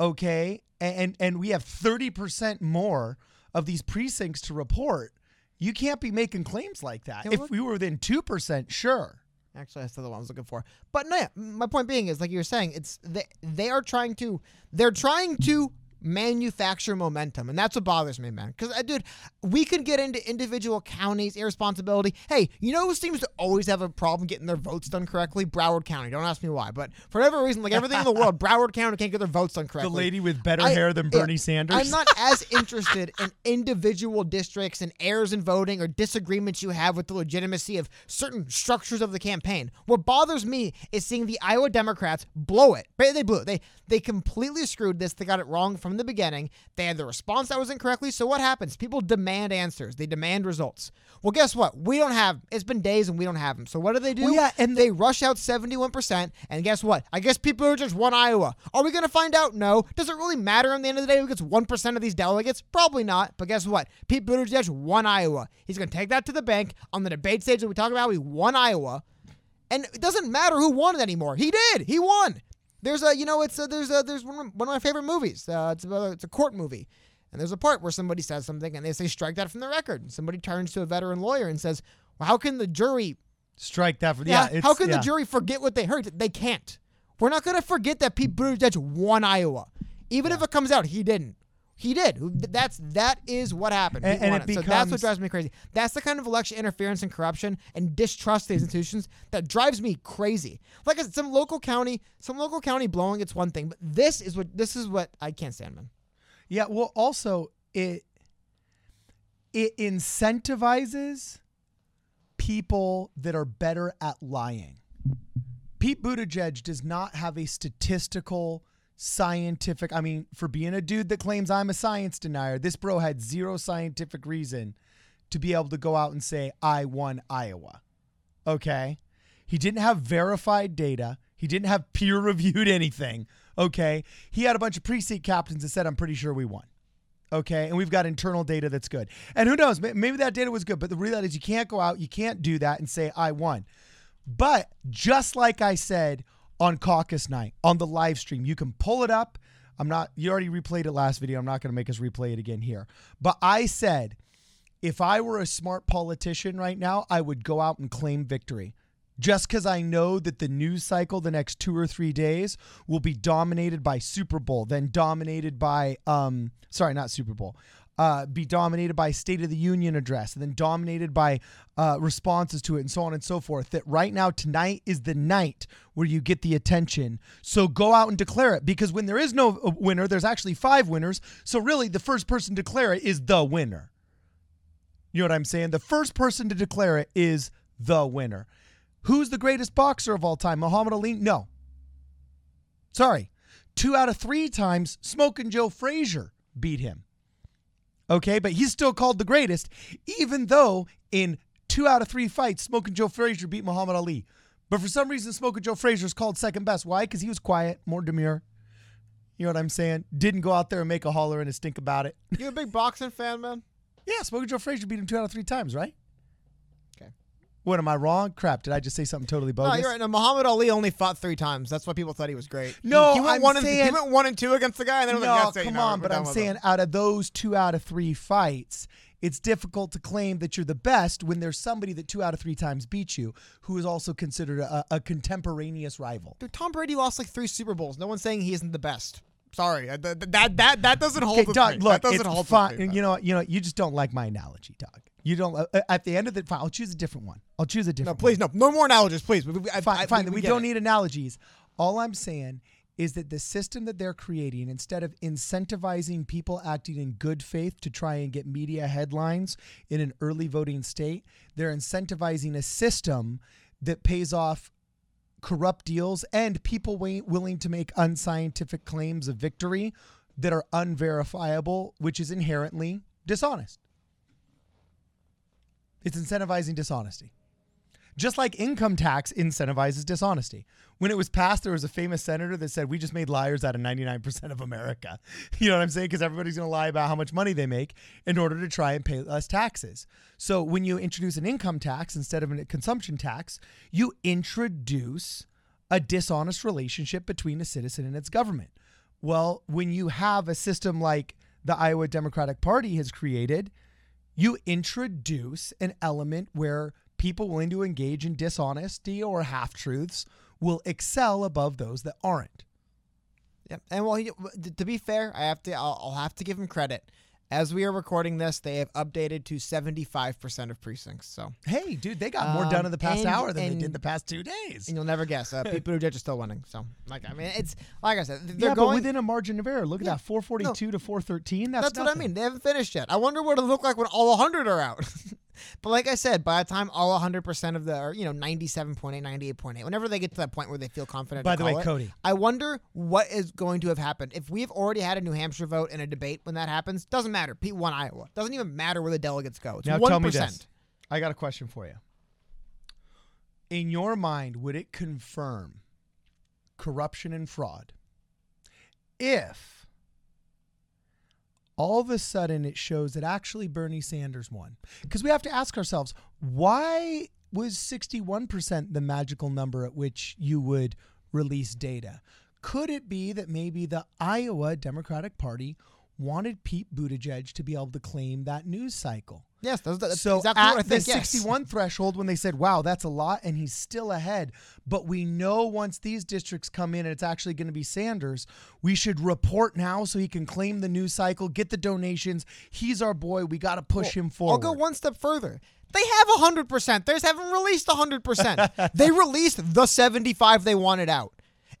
okay, and and we have 30% more of these precincts to report, you can't be making claims like that. If we were within 2%, sure. Actually, that's the one I was looking for. But no, yeah, my point being is like you were saying, it's they they are trying to they're trying to manufacture momentum, and that's what bothers me, man. Because, uh, dude, we could get into individual counties' irresponsibility. Hey, you know who seems to always have a problem getting their votes done correctly? Broward County. Don't ask me why, but for whatever reason, like everything in the world, Broward County can't get their votes done correctly. The lady with better I- hair than Bernie Sanders. I'm not as interested in individual districts and errors in voting or disagreements you have with the legitimacy of certain structures of the campaign. What bothers me is seeing the Iowa Democrats blow it. They blew it. They they completely screwed this. They got it wrong from from the beginning. They had the response that was incorrectly. So what happens? People demand answers. They demand results. Well, guess what? We don't have. It's been days and we don't have them. So what do they do? Well, yeah, and they rush out 71%. And guess what? I guess people are just won Iowa. Are we going to find out? No. Does it really matter on the end of the day who gets 1% of these delegates? Probably not. But guess what? Pete Buttigieg won Iowa. He's going to take that to the bank on the debate stage that we talk about. We won Iowa. And it doesn't matter who won it anymore. He did. He won. There's a, you know, it's a, there's a, there's one of, one of my favorite movies. Uh, it's a, it's a court movie, and there's a part where somebody says something and they say strike that from the record. And somebody turns to a veteran lawyer and says, "Well, how can the jury strike that from? Yeah, yeah how can yeah. the jury forget what they heard? They can't. We're not going to forget that Pete Buttigieg won Iowa, even yeah. if it comes out he didn't. He did. That's that is what happened. And, and it becomes, so that's what drives me crazy. That's the kind of election interference and corruption and distrust of these institutions that drives me crazy. Like I said, some local county, some local county blowing it's one thing, but this is what this is what I can't stand, man. Yeah. Well, also it it incentivizes people that are better at lying. Pete Buttigieg does not have a statistical scientific. I mean, for being a dude that claims I'm a science denier, this bro had zero scientific reason to be able to go out and say, I won Iowa. Okay. He didn't have verified data. He didn't have peer reviewed anything. Okay. He had a bunch of precinct captains that said, I'm pretty sure we won. Okay. And we've got internal data that's good. And who knows? Maybe that data was good. But the reality is, you can't go out, you can't do that and say, I won. But just like I said on caucus night on the live stream. You can pull it up. I'm not, you already replayed it last video. I'm not going to make us replay it again here. But I said, if I were a smart politician right now, I would go out and claim victory. Just because I know that the news cycle the next two or three days will be dominated by Super Bowl, then dominated by, um, sorry, not Super Bowl, uh, be dominated by State of the Union address and then dominated by uh, responses to it and so on and so forth. That right now, tonight is the night where you get the attention. So go out and declare it because when there is no uh, winner, there's actually five winners. So really, the first person to declare it is the winner. You know what I'm saying? The first person to declare it is the winner. Who's the greatest boxer of all time? Muhammad Ali? No. Sorry. Two out of three times, Smoking Joe Frazier beat him. Okay, but he's still called the greatest, even though in two out of three fights, Smoking Joe Frazier beat Muhammad Ali. But for some reason, Smoking Joe Frazier is called second best. Why? Because he was quiet, more demure. You know what I'm saying? Didn't go out there and make a holler and a stink about it. You a big boxing fan, man? Yeah, Smoking Joe Frazier beat him two out of three times, right? What am I wrong? Crap! Did I just say something totally bogus? No, you're right. No, Muhammad Ali only fought three times. That's why people thought he was great. No, he, he went I'm one saying, and, he went one and two against the guy, and then no, like, come on. But I'm saying, out of those two out of three fights, it's difficult to claim that you're the best when there's somebody that two out of three times beats you, who is also considered a, a contemporaneous rival. Dude, Tom Brady lost like three Super Bowls. No one's saying he isn't the best. Sorry, that that that, that doesn't hold. Okay, Doug, look, that doesn't it's hold fine. You know, you know, you just don't like my analogy, Doug. You don't. Uh, at the end of the, fine. I'll choose a different one. I'll choose a different. No, please, one. no, no more analogies, please. I, fine, I, fine. We, we, we don't it. need analogies. All I'm saying is that the system that they're creating, instead of incentivizing people acting in good faith to try and get media headlines in an early voting state, they're incentivizing a system that pays off corrupt deals and people willing to make unscientific claims of victory that are unverifiable, which is inherently dishonest. It's incentivizing dishonesty. Just like income tax incentivizes dishonesty. When it was passed, there was a famous senator that said, We just made liars out of 99% of America. You know what I'm saying? Because everybody's going to lie about how much money they make in order to try and pay less taxes. So when you introduce an income tax instead of a consumption tax, you introduce a dishonest relationship between a citizen and its government. Well, when you have a system like the Iowa Democratic Party has created, you introduce an element where people willing to engage in dishonesty or half truths will excel above those that aren't. Yeah, and well, he, to be fair, I have to. I'll, I'll have to give him credit. As we are recording this, they have updated to 75% of precincts. So hey, dude, they got more um, done in the past and, hour than they did the past two days. And you'll never guess, uh, Pete Buttigieg is still winning. So, like, I mean, it's like I said, they're yeah, going within a margin of error. Look yeah, at that, 442 no, to 413. That's, that's what I mean. They haven't finished yet. I wonder what it'll look like when all 100 are out. But like I said, by the time all 100% of the, or, you know, 97.8, 98.8, whenever they get to that point where they feel confident, By to the way, it, Cody. I wonder what is going to have happened. If we've already had a New Hampshire vote and a debate when that happens, doesn't matter. Pete won Iowa. Doesn't even matter where the delegates go. It's Now 1%. tell me this. I got a question for you. In your mind, would it confirm corruption and fraud if all of a sudden it shows that actually Bernie Sanders won? Because we have to ask ourselves, why was 61% the magical number at which you would release data? Could it be that maybe the Iowa Democratic Party wanted Pete Buttigieg to be able to claim that news cycle? Yes, that's, that's so exactly at what I think. the yes. 61 threshold, when they said, "Wow, that's a lot," and he's still ahead, but we know once these districts come in and it's actually going to be Sanders, we should report now so he can claim the news cycle, get the donations. He's our boy. We got to push him forward. I'll go one step further. They have 100%. They haven't released 100%. they released the 75 they wanted out.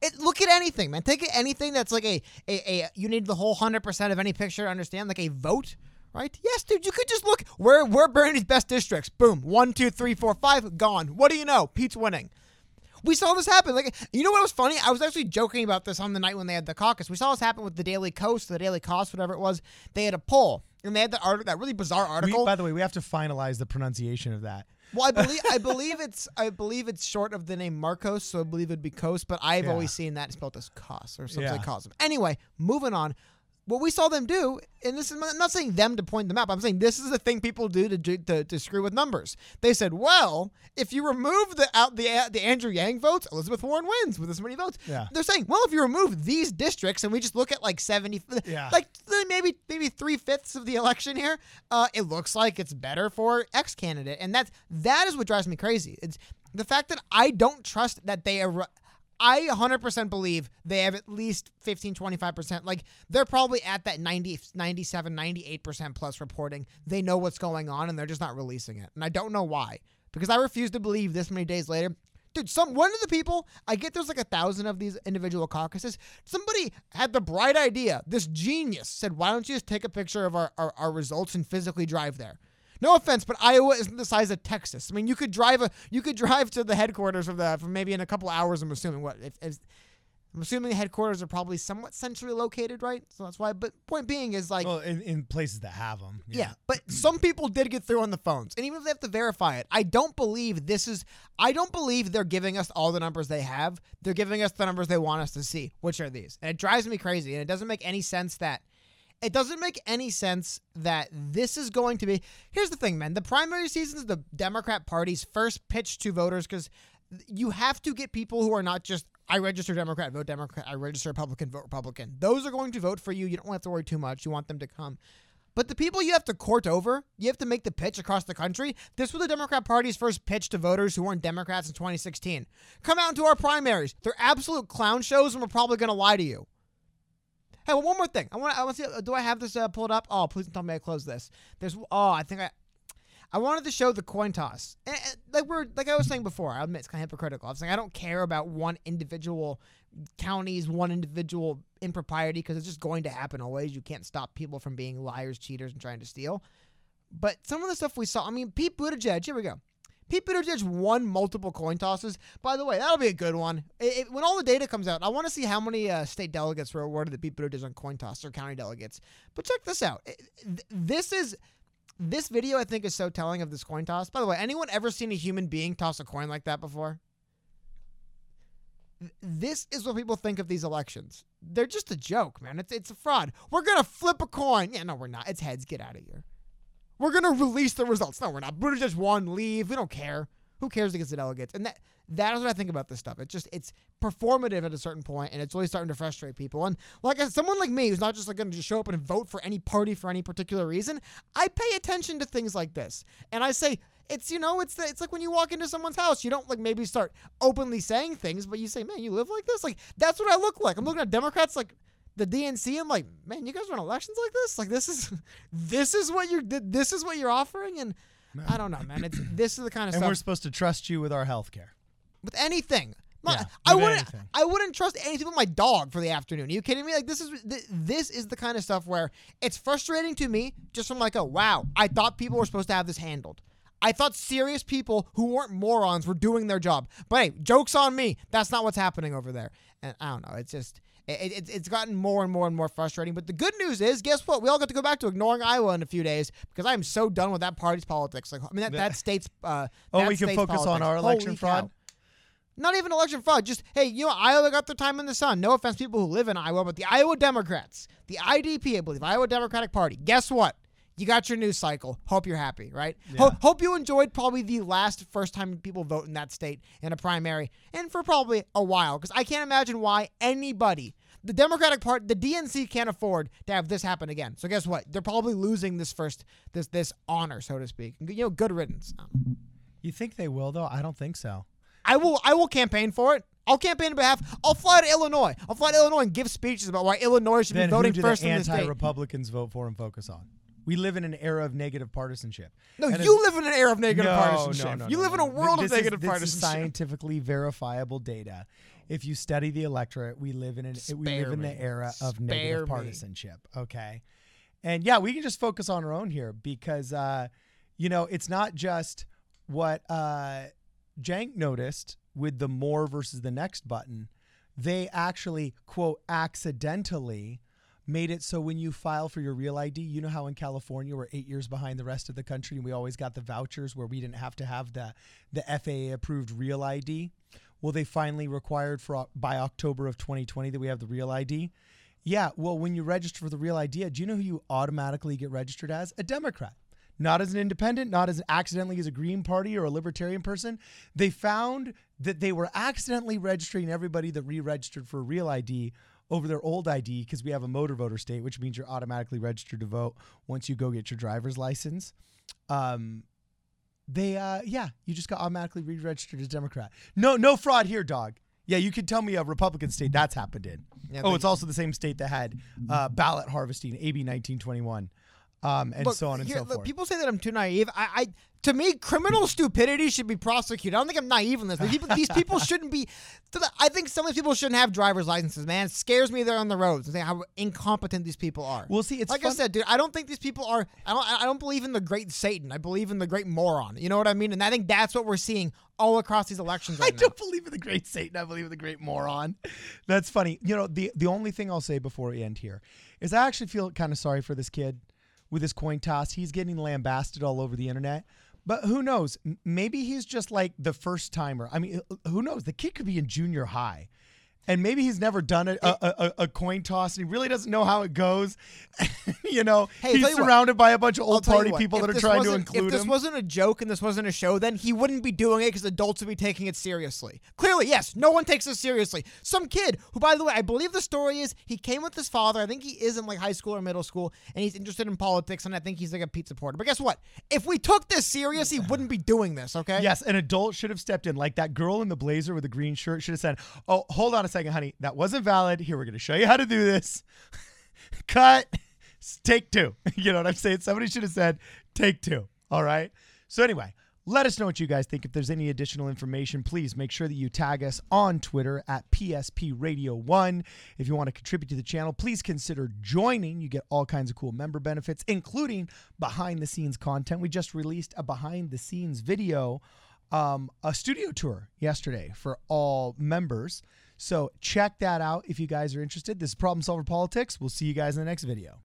It, look at anything, man. Take anything that's like a, a, a you need the whole 100% of any picture to understand, like a vote, right? Yes, dude, you could just look where where Bernie's best districts. Boom. One, two, three, four, five, gone. What do you know? Pete's winning. We saw this happen. Like, you know what was funny? I was actually joking about this on the night when they had the caucus. We saw this happen with the Daily Kos, the Daily Kos, whatever it was. They had a poll, and they had that article, that really bizarre We- article. by the way, we have to finalize the pronunciation of that. Well, I believe I believe it's I believe it's short of the name Marcos, so I believe it'd be Coast, but I've Yeah. always seen that spelled as Kos or something Yeah. like Kos. Anyway, moving on. What we saw them do, and this is I'm not saying them to point them out, but I'm saying this is the thing people do to, do- to to screw with numbers. They said, well, if you remove the out the the Andrew Yang votes, Elizabeth Warren wins with this many votes. Yeah. They're saying, well, if you remove these districts and we just look at like 70, Yeah. like maybe maybe three fifths of the election here, uh, it looks like it's better for X candidate, and that's that is what drives me crazy. It's the fact that I don't trust that they are. I 100% believe they have at least 15, 25%. Like, they're probably at that 90, 97, 98% plus reporting. They know what's going on and they're just not releasing it. And I don't know why. Because I refuse to believe this many days later. Dude, some one of the people, I get there's like a thousand of these individual caucuses. Somebody had the bright idea. This genius said, why don't you just take a picture of our, our, our results and physically drive there? No offense, but Iowa isn't the size of Texas. I mean, you could drive a you could drive to the headquarters of the for maybe in a couple hours. I'm assuming what if, if I'm assuming the headquarters are probably somewhat centrally located, right? So that's why. But point being is like, Well, in, in places that have them. yeah. But some people did get through on the phones, and even if they have to verify it, I don't believe this is. I don't believe they're giving us all the numbers they have. They're giving us the numbers they want us to see, which are these, and it drives me crazy. And it doesn't make any sense that. It doesn't make any sense that this is going to be. Here's the thing, man. The primary season is the Democrat Party's first pitch to voters because you have to get people who are not just I register Democrat, vote Democrat. I register Republican, vote Republican. Those are going to vote for you. You don't have to worry too much. You want them to come. But the people you have to court over, you have to make the pitch across the country. This was the Democrat Party's first pitch to voters who weren't Democrats in 2016. Come out into our primaries. They're absolute clown shows, and we're probably going to lie to you. Hey, well, one more thing. I want. I want to see. Do I have this uh, pulled up? Oh, please don't tell me I closed this. There's. Oh, I think I. I wanted to show the coin toss. And, and, like we're like I was saying before, I admit it's kind of hypocritical. I was saying I don't care about one individual county's one individual impropriety because it's just going to happen always. You can't stop people from being liars, cheaters, and trying to steal. But some of the stuff we saw, I mean, Pete Buttigieg. Here we go. Pete Buttigieg won multiple coin tosses. By the way, that'll be a good one. It, it- when all the data comes out, I want to see how many uh, state delegates were awarded to Pete Buttigieg on coin toss or county delegates. But check this out. It- th- this is this video. I think is so telling of this coin toss. By the way, anyone ever seen a human being toss a coin like that before? This is what people think of these elections. They're just a joke, man. It's it's a fraud. We're gonna flip a coin. Yeah, no, we're not. It's heads. Get out of here. We're gonna release the results. No, we're not. Buttigieg won. Leave. We don't care. Who cares against the delegates? And that that is what I think about this stuff. It's just it's performative at a certain point, and it's really starting to frustrate people. And like someone like me, who's not just like going to just show up and vote for any party for any particular reason, I pay attention to things like this, and I say. It's you know it's the, it's like when you walk into someone's house you don't like maybe start openly saying things but you say man you live like this like that's what I look like I'm looking at Democrats like the DNC I'm like man you guys run elections like this like this is this is what you're this is what you're offering and I don't know man it's this is the kind of And stuff we're supposed to trust you with our health care. with anything. My- Yeah, I wouldn't. anything. I wouldn't trust anything with my dog for the afternoon. Are you kidding me? Like this is th- this is the kind of stuff where it's frustrating to me. Just from like, oh wow, I thought people were supposed to have this handled. I thought serious people who weren't morons were doing their job. But hey, jokes on me. That's not what's happening over there. And I don't know. It's just it, it, it's gotten more and more and more frustrating. But the good news is, guess what? We all got to go back to ignoring Iowa in a few days because I'm so done with that party's politics. Like, I mean, that, that state's. Uh, Oh, that we can focus on our election Holy fraud? cow. Not even election fraud. Just hey, you know, Iowa got their time in the sun. No offense, people who live in Iowa, but the Iowa Democrats, the IDP, I believe, Iowa Democratic Party. Guess what? You got your news cycle. Hope you're happy, right? Ho- hope you enjoyed probably the last first time people vote in that state in a primary, and for probably a while, because I can't imagine why anybody, the Democratic part, the DNC, can't afford to have this happen again. So guess what? They're probably losing this first, this this honor, so to speak. You know, good riddance. Um, you think they will though? I don't think so. I will I will campaign for it. I'll campaign on behalf. I'll fly to Illinois. I'll fly to Illinois and give speeches about why Illinois should Then be voting who do first the in this state. anti-Republicans vote for and focus on? We live in an era of negative partisanship. No, And you live in an era of negative no, partisanship. No, no, you live in a world this of negative this is partisanship. scientifically verifiable data. If you study the electorate, we live in an we live Spare in the era of Spare negative me. partisanship. Okay, and yeah, we can just focus on our own here because uh, you know it's not just what uh, Cenk noticed with the more versus the next button. They actually quote accidentally made it so when you file for your real ID, you know how in California we're eight years behind the rest of the country and we always got the vouchers where we didn't have to have the the FAA approved real ID. Well, they finally required for uh, by October of 2020 that we have the real ID. Yeah, well, when you register for the real ID, do you know who you automatically get registered as? A Democrat. Not as an independent, not as accidentally as a Green Party or a Libertarian person. They found that they were accidentally registering everybody that re-registered for a real ID over their old ID because we have a motor voter state, which means you're automatically registered to vote once you go get your driver's license. Um, they, uh, yeah, you just got automatically re-registered as Democrat. No, no fraud here, dog. Yeah, you can tell me a Republican state that's happened in. Yeah, oh, it's also the same state that had uh, ballot harvesting, AB 1921, um, and Look, so on and here- so forth. People say that I'm too naive. I, I to me, criminal stupidity should be prosecuted. I don't think I'm naive in this. But people, these people shouldn't be. I think some of these people shouldn't have driver's licenses. Man, it scares me they're on the roads and how incompetent these people are. Well, see, it's like I said, dude. I don't think these people are. I don't. I don't believe in the great Satan. I believe in the great moron. You know what I mean? And I think that's what we're seeing all across these elections I right now. don't believe in the great Satan. I believe in the great moron. That's funny. You know, the the only thing I'll say before we end here is I actually feel kind of sorry for this kid with his coin toss. He's getting lambasted all over the internet. But who knows? Maybe he's just like the first timer. I mean, who knows? The kid could be in junior high. And maybe he's never done a, a, a, a coin toss and he really doesn't know how it goes. you know, Hey, he's you what. surrounded by a bunch of old party what, people that are trying to include If this him. wasn't a joke and this wasn't a show, then he wouldn't be doing it because adults would be taking it seriously. Clearly, yes, no one takes this seriously. Some kid who, by the way, I believe the story is he came with his father. I think he is in like high school or middle school, and he's interested in politics, and I think he's like a pizza porter. But guess what? If we took this serious, he wouldn't be doing this. Okay? Yes, an adult should have stepped in. Like that girl in the blazer with the green shirt should have said, Oh, hold on a second, honey. That wasn't valid. Here, we're going to show you how to do this. Cut. Take two. You know what I'm saying? Somebody should have said, Take two. All right. So, anyway, let us know what you guys think. If there's any additional information, please make sure that you tag us on Twitter at PSP Radio 1. If you want to contribute to the channel, please consider joining. You get all kinds of cool member benefits, including behind the scenes content. We just released a behind the scenes video, um, a studio tour yesterday for all members. So check that out if you guys are interested. This is Problem Solver Politics. We'll see you guys in the next video.